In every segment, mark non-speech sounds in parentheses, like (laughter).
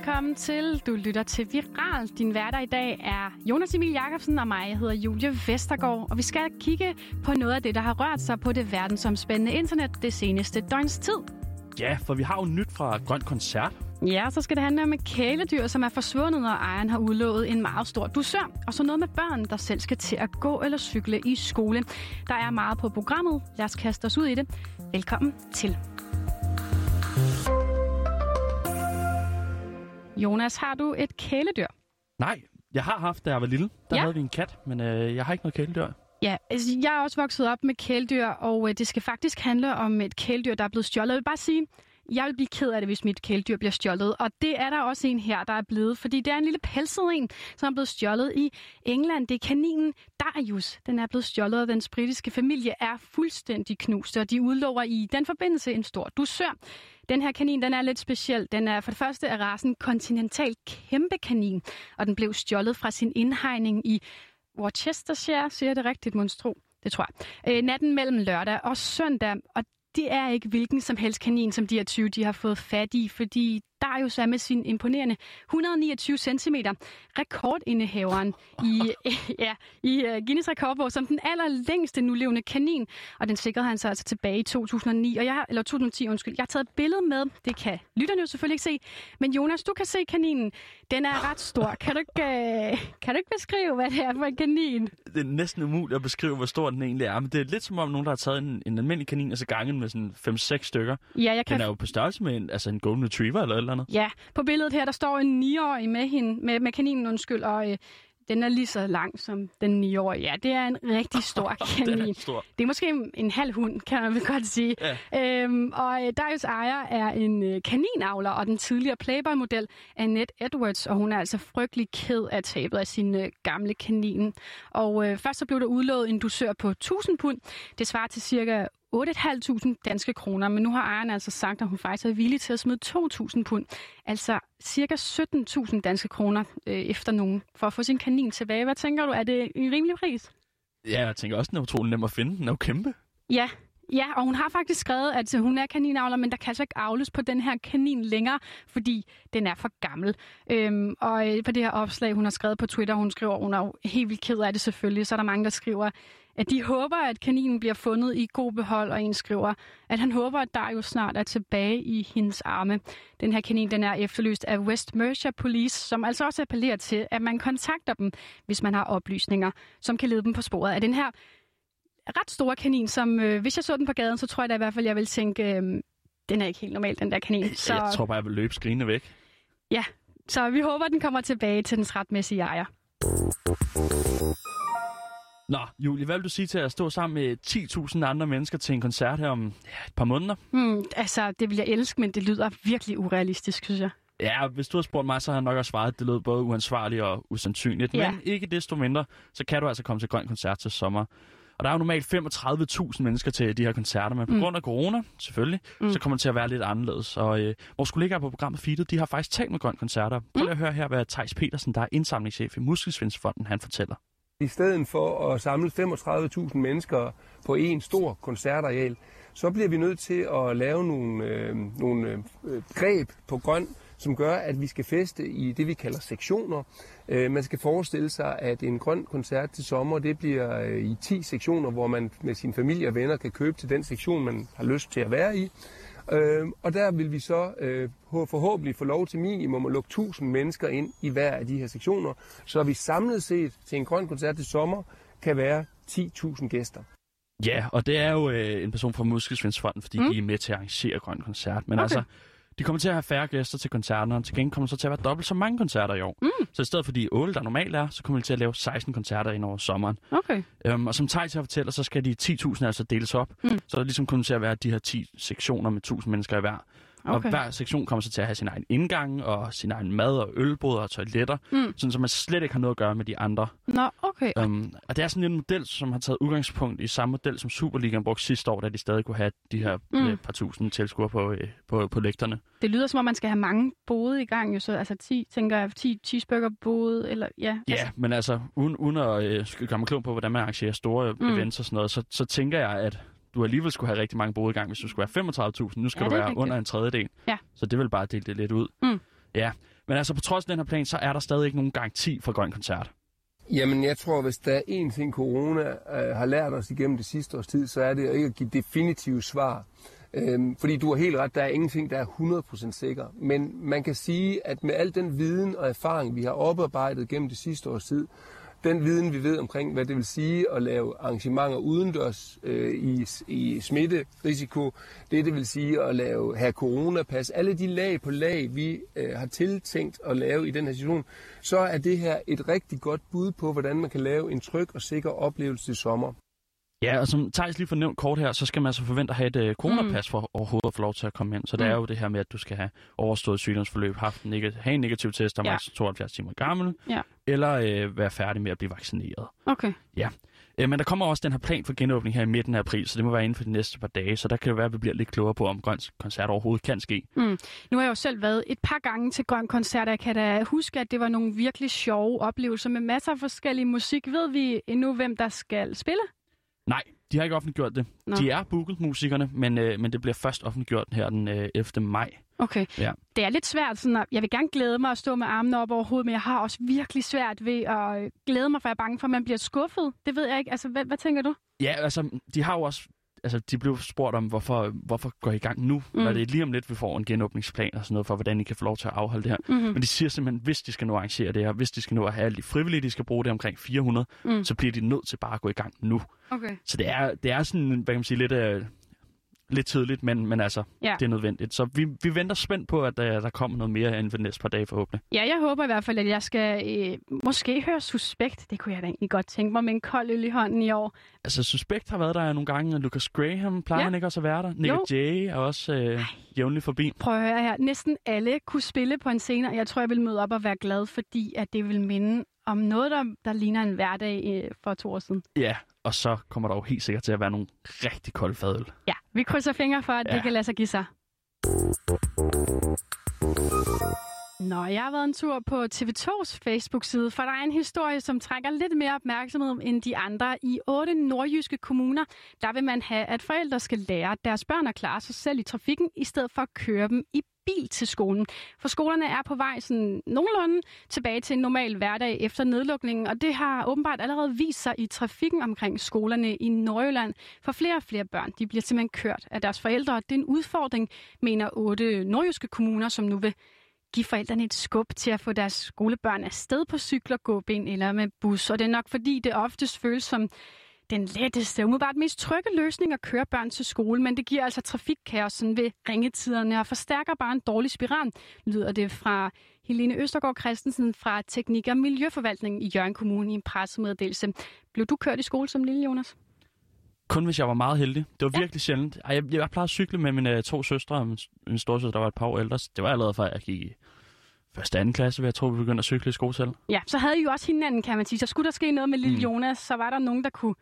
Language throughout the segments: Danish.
velkommen til. Du lytter til Viral. Din hverdag i dag er Jonas Emil Jakobsen og mig. Jeg hedder Julie Vestergaard, og vi skal kigge på noget af det, der har rørt sig på det verdensomspændende internet det seneste døgns tid. Ja, for vi har jo nyt fra Grøn Koncert. Ja, så skal det handle om et kæledyr, som er forsvundet, og ejeren har udlovet en meget stor dusør. Og så noget med børn, der selv skal til at gå eller cykle i skole. Der er meget på programmet. Lad os kaste os ud i det. Velkommen til. Jonas, har du et kæledyr? Nej, jeg har haft, da jeg var lille. Der Ja. havde vi en kat, men øh, jeg har ikke noget kæledyr. Ja, altså, jeg er også vokset op med kæledyr, og øh, det skal faktisk handle om et kæledyr, der er blevet stjålet. Jeg vil bare sige, jeg vil blive ked af det, hvis mit kæledyr bliver stjålet. Og det er der også en her, der er blevet, fordi det er en lille pelset en, som er blevet stjålet i England. Det er kaninen Darius. Den er blevet stjålet, og dens britiske familie er fuldstændig knust, og de udlover i den forbindelse en stor dusør. Den her kanin, den er lidt speciel. Den er for det første af rasen kontinental kæmpe kanin, og den blev stjålet fra sin indhegning i Worcestershire, siger jeg det rigtigt, monstro? Det tror jeg. Øh, natten mellem lørdag og søndag, og det er ikke hvilken som helst kanin, som de her 20 de har fået fat i, fordi Darius er med sin imponerende 129 cm rekordindehaveren i, (laughs) ja, i uh, Guinness rekordbog som den allerlængste nulevende kanin, og den sikrede han sig altså tilbage i 2009, og jeg har, eller 2010, undskyld. Jeg har taget et billede med, det kan lytterne jo selvfølgelig ikke se, men Jonas, du kan se kaninen. Den er ret stor. Kan du ikke, uh, kan du ikke beskrive, hvad det er for en kanin? Det er næsten umuligt at beskrive, hvor stor den egentlig er, men det er lidt som om nogen, der har taget en, en almindelig kanin, altså gangen med sådan 5-6 stykker. Ja, jeg kan Den er jo på størrelse med en, altså en golden retriever eller eller andet. Ja, på billedet her, der står en 9-årig med, hende, med, med kaninen, undskyld, og øh, den er lige så lang som den 9-årige. Ja, det er en rigtig (laughs) stor kanin. er stor. Det er måske en, en halv hund, kan man vel godt sige. Ja. Øhm, og øh, Darius ejer er en øh, kaninavler, og den tidligere Playboy-model Annette Edwards, og hun er altså frygtelig ked af tabet af sin øh, gamle kanin. Og øh, først så blev der udlovet en dusør på 1000 pund. Det svarer til cirka 8.500 danske kroner, men nu har ejeren altså sagt, at hun faktisk er villig til at smide 2.000 pund, altså cirka 17.000 danske kroner øh, efter nogen, for at få sin kanin tilbage. Hvad tænker du, er det en rimelig pris? Ja, jeg tænker også, den er utrolig nem at finde. Den er jo kæmpe. Ja, ja, og hun har faktisk skrevet, at hun er kaninavler, men der kan altså ikke avles på den her kanin længere, fordi den er for gammel. Øhm, og øh, på det her opslag, hun har skrevet på Twitter, hun skriver, hun er helt vildt ked af det selvfølgelig, så er der mange, der skriver, at de håber, at kaninen bliver fundet i god behold, og en skriver, at han håber, at Darius snart er tilbage i hendes arme. Den her kanin, den er efterlyst af West Mercia Police, som altså også appellerer til, at man kontakter dem, hvis man har oplysninger, som kan lede dem på sporet af den her ret store kanin, som øh, hvis jeg så den på gaden, så tror jeg da i hvert fald, jeg vil tænke, øh, den er ikke helt normal, den der kanin. Så... Jeg tror bare, jeg vil løbe skrigende væk. ja, så vi håber, den kommer tilbage til dens retmæssige ejer. Nå, Julie, hvad vil du sige til at stå sammen med 10.000 andre mennesker til en koncert her om ja, et par måneder? Hmm, altså, det vil jeg elske, men det lyder virkelig urealistisk, synes jeg. Ja, hvis du havde spurgt mig, så havde jeg nok også svaret, at det lød både uansvarligt og usandsynligt. Ja. Men ikke desto mindre, så kan du altså komme til Grøn Koncert til sommer. Og der er jo normalt 35.000 mennesker til de her koncerter, men på Mm. grund af corona, selvfølgelig, Mm. mm. så kommer det til at være lidt anderledes. Og øh, vores kollegaer på programmet Feedet, de har faktisk talt med Grøn Koncerter. Prøv lige at høre her, hvad Thijs Petersen, der er indsamlingschef i Muskelsvindsfonden, han fortæller. I stedet for at samle 35.000 mennesker på en stor koncertareal, så bliver vi nødt til at lave nogle, øh, nogle øh, greb på grøn, som gør, at vi skal feste i det, vi kalder sektioner. Øh, man skal forestille sig, at en grøn koncert til sommer, det bliver øh, i 10 sektioner, hvor man med sin familie og venner kan købe til den sektion, man har lyst til at være i. Øh, og der vil vi så øh, forhåbentlig få lov til minimum at lukke 1000 mennesker ind i hver af de her sektioner, så vi samlet set til en grøn koncert til sommer kan være 10.000 gæster. Ja, og det er jo øh, en person fra Muskelsvindsfonden, fordi Mm. de er med til at arrangere Grøn Koncert. Men okay. altså, de kommer til at have færre gæster til koncerterne, og til gengæld kommer så til at være dobbelt så mange koncerter i år. Mm. Så i stedet for de 8, der normalt er, så kommer vi til at lave 16 koncerter ind over sommeren. Okay. Øhm, og som Thijs her fortæller, så skal de 10.000 altså deles op. Mm. Så der ligesom kommer til at være de her 10 sektioner med 1.000 mennesker i hver. Okay. Og hver sektion kommer så til at have sin egen indgang, og sin egen mad og ølboder og toiletter, Mm. sådan så man slet ikke har noget at gøre med de andre. Nå, okay. Um, og det er sådan en model, som har taget udgangspunkt i samme model, som Superligaen brugte sidste år, da de stadig kunne have de her Mm. mm. par tusind tilskuere på, øh, på, på lægterne. Det lyder som om, man skal have mange både i gang, jo så altså 10, tænker jeg, 10 cheeseburger både, eller ja. Ja, Altså, men altså, uden, uden at øh, gøre mig klog på, hvordan man arrangerer store mm. events og sådan noget, så, så tænker jeg, at du alligevel skulle have rigtig mange både i gang, hvis du skulle være 35.000. Nu skal Ja, du være rigtigt. under en tredjedel. Ja. Så det vil bare dele det lidt ud. Mm. Ja, Men altså på trods af den her plan, så er der stadig ikke nogen garanti for Grøn Koncert. Jamen, jeg tror, hvis der er én ting, corona øh, har lært os igennem det sidste års tid, så er det ikke at give definitive svar. Øhm, fordi du har helt ret, der er ingenting, der er 100% sikker. Men man kan sige, at med al den viden og erfaring, vi har oparbejdet gennem det sidste års tid, den viden, vi ved omkring, hvad det vil sige at lave arrangementer udendørs øh, i, i smitterisiko, det det vil sige at lave have coronapas, alle de lag på lag, vi øh, har tiltænkt at lave i den her situation, så er det her et rigtig godt bud på, hvordan man kan lave en tryg og sikker oplevelse i sommer. Ja, og som Thijs lige får nævnt kort her, så skal man altså forvente at have et uh, coronapas mm. for overhovedet at få lov til at komme ind. Så mm. det er jo det her med, at du skal have overstået sygdomsforløb, haft en neg- have en negativ test, der er ja. 72 timer gammel, ja. eller uh, være færdig med at blive vaccineret. Okay. Ja. Uh, men der kommer også den her plan for genåbning her i midten af april, så det må være inden for de næste par dage. Så der kan det være, at vi bliver lidt klogere på, om Grøn Koncert overhovedet kan ske. Mm. Nu har jeg jo selv været et par gange til Grøn Koncert, og jeg kan da huske, at det var nogle virkelig sjove oplevelser med masser af forskellig musik. Ved vi endnu, hvem der skal spille? Nej, de har ikke offentliggjort det. Nå. De er booket, musikerne, men, øh, men det bliver først offentliggjort her den øh, 11. maj. Okay. Ja. Det er lidt svært. Sådan at, jeg vil gerne glæde mig at stå med armene op over hovedet, men jeg har også virkelig svært ved at øh, glæde mig, for jeg er bange for, at man bliver skuffet. Det ved jeg ikke. Altså, hvad, hvad tænker du? Ja, altså, de har jo også... Altså, de blev spurgt om, hvorfor, hvorfor går I i gang nu? Mm. Når det er lige om lidt, vi får en genåbningsplan og sådan noget, for hvordan I kan få lov til at afholde det her. Mm-hmm. Men de siger simpelthen, hvis de skal nå at arrangere det her, hvis de skal nå at have alle de frivillige, de skal bruge det omkring 400, Mm. så bliver de nødt til bare at gå i gang nu. Okay. Så det er, det er sådan, hvad kan man sige, lidt, øh, lidt tidligt, men, men altså, Ja. det er nødvendigt. Så vi, vi venter spændt på, at uh, der kommer noget mere inden for de næste par dage forhåbentlig. Ja, jeg håber i hvert fald, at jeg skal øh, måske høre Suspekt. Det kunne jeg da egentlig godt tænke mig med en kold øl i hånden i år. Altså, Suspekt har været der nogle gange, og Lucas Graham plejer Ja. han ikke også at være der. Nick Jo. Jay er også øh, jævnligt forbi. Prøv at høre her. Næsten alle kunne spille på en scene, og jeg tror, jeg vil møde op og være glad, fordi at det vil minde om noget, der, der ligner en hverdag øh, for to år siden. Ja, og så kommer der jo helt sikkert til at være nogle rigtig kolde fadøl. Ja, vi krydser fingre for, at ja. det kan lade sig give sig. Nå, jeg har været en tur på TV2's Facebook-side, for der er en historie, som trækker lidt mere opmærksomhed end de andre. I otte nordjyske kommuner, der vil man have, at forældre skal lære deres børn at klare sig selv i trafikken, i stedet for at køre dem i bil til skolen. For skolerne er på vej sådan nogenlunde tilbage til en normal hverdag efter nedlukningen, og det har åbenbart allerede vist sig i trafikken omkring skolerne i Nordjylland. For flere og flere børn, de bliver simpelthen kørt af deres forældre, og det er en udfordring, mener otte nordjyske kommuner, som nu vil give forældrene et skub til at få deres skolebørn afsted på cykler, gåben eller med bus. Og det er nok fordi, det oftest føles som den letteste, umiddelbart mest trygge løsning at køre børn til skole, men det giver altså trafikkaos sådan ved ringetiderne og forstærker bare en dårlig spiral, lyder det fra Helene Østergaard Christensen fra Teknik- og Miljøforvaltningen i Jørgen Kommune i en pressemeddelelse. Blev du kørt i skole som lille, Jonas? Kun hvis jeg var meget heldig. Det var Ja. virkelig sjældent. Ej, Jeg, jeg plejede at cykle med mine øh, to søstre, og min, min storsøster, der var et par år ældre. Det var allerede før jeg gik i første anden klasse, vil jeg tro, vi begyndte at cykle i skole selv. Ja, så havde I jo også hinanden, kan man sige. Så skulle der ske noget med lille Mm. Jonas, så var der nogen, der kunne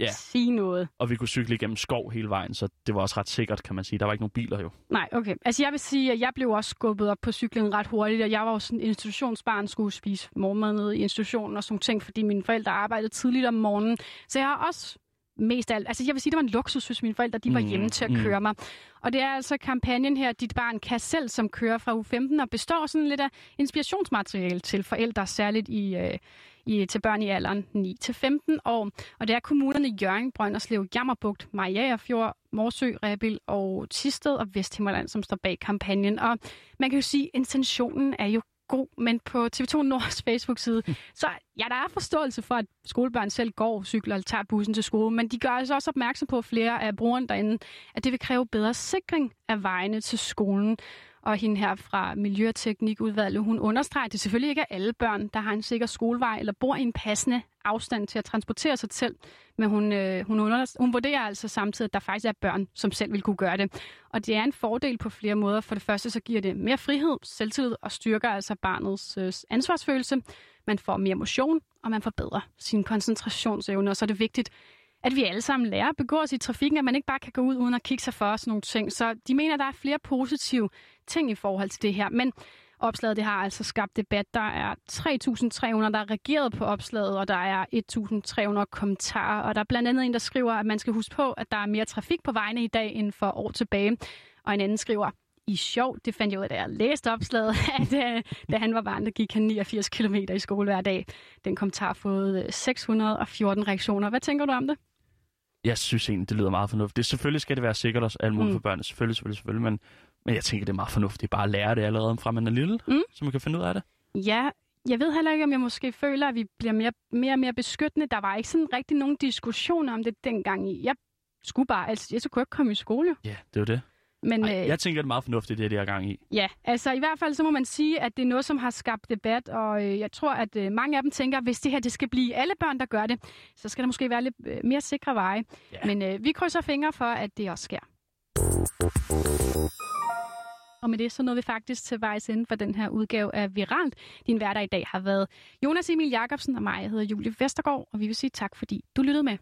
Ja. sige noget. Og vi kunne cykle igennem skov hele vejen, så det var også ret sikkert, kan man sige. Der var ikke nogen biler jo. Nej, okay. Altså jeg vil sige, at jeg blev også skubbet op på cyklen ret hurtigt, og jeg var jo sådan en institutionsbarn, skulle spise morgenmad nede i institutionen og sådan ting, fordi mine forældre arbejdede tidligt om morgenen. Så jeg har også mest af alt, altså jeg vil sige, det var en luksus, hvis mine forældre de var Mm, hjemme til at mm. køre mig. Og det er altså kampagnen her, Dit barn kan selv, som kører fra u 15 og består sådan lidt af inspirationsmateriale til forældre, særligt i, øh, i, til børn i alderen 9-15 år. Og det er kommunerne Jørgen, Brønderslev, Jammerbugt, Mariagerfjord, Morsø, Rebil og Tisted og Vesthimmerland, som står bag kampagnen. Og man kan jo sige, at intentionen er jo god, men på TV2 Nords Facebook-side, (laughs) så ja, der er forståelse for, at skolebørn selv går, cykler eller tager bussen til skole, men de gør altså også opmærksom på flere af brugerne derinde, at det vil kræve bedre sikring af vejene til skolen. Og hende her fra Miljø- og Teknikudvalget, hun understreger, at det selvfølgelig ikke er alle børn, der har en sikker skolevej eller bor i en passende afstand til at transportere sig selv. Men hun, øh, hun, under, hun vurderer altså samtidig, at der faktisk er børn, som selv vil kunne gøre det. Og det er en fordel på flere måder. For det første så giver det mere frihed, selvtillid og styrker altså barnets øh, ansvarsfølelse. Man får mere motion, og man forbedrer sin koncentrationsevne. Og så er det vigtigt, at vi alle sammen lærer at begå os i trafikken, at man ikke bare kan gå ud uden at kigge sig for sådan nogle ting. Så de mener, at der er flere positive ting i forhold til det her. Men opslaget det har altså skabt debat. Der er 3.300, der er reageret på opslaget, og der er 1.300 kommentarer. Og der er blandt andet en, der skriver, at man skal huske på, at der er mere trafik på vejene i dag end for år tilbage. Og en anden skriver, i sjov. Det fandt jeg ud af, da jeg læste opslaget, (laughs) at uh, da han var barn, der gik han 89 km i skole hver dag. Den kommentar har fået øh, 614 reaktioner. Hvad tænker du om det? Jeg synes egentlig, det lyder meget fornuftigt. Selvfølgelig skal det være sikkert også alt muligt mm. for børnene. Selvfølgelig, selvfølgelig, selvfølgelig. Men, men jeg tænker, det er meget fornuftigt bare at lære det allerede fra man er lille, mm. så man kan finde ud af det. Ja, jeg ved heller ikke, om jeg måske føler, at vi bliver mere, mere og mere beskyttende. Der var ikke sådan rigtig nogen diskussion om det dengang. Jeg skulle bare, altså, jeg skulle ikke komme i skole. Ja, det er jo det. Men, Ej, øh, jeg tænker, det er meget fornuftigt, det, det er gang i. Ja, altså i hvert fald så må man sige, at det er noget, som har skabt debat, og øh, jeg tror, at øh, mange af dem tænker, hvis det her det skal blive alle børn, der gør det, så skal der måske være lidt øh, mere sikre veje. Ja. Men øh, vi krydser fingre for, at det også sker. Og med det så nåede vi faktisk til vejs ende for den her udgave af Viralt. Din hverdag i dag har været Jonas Emil Jakobsen og mig. Jeg hedder Julie Vestergaard, og vi vil sige tak, fordi du lyttede med.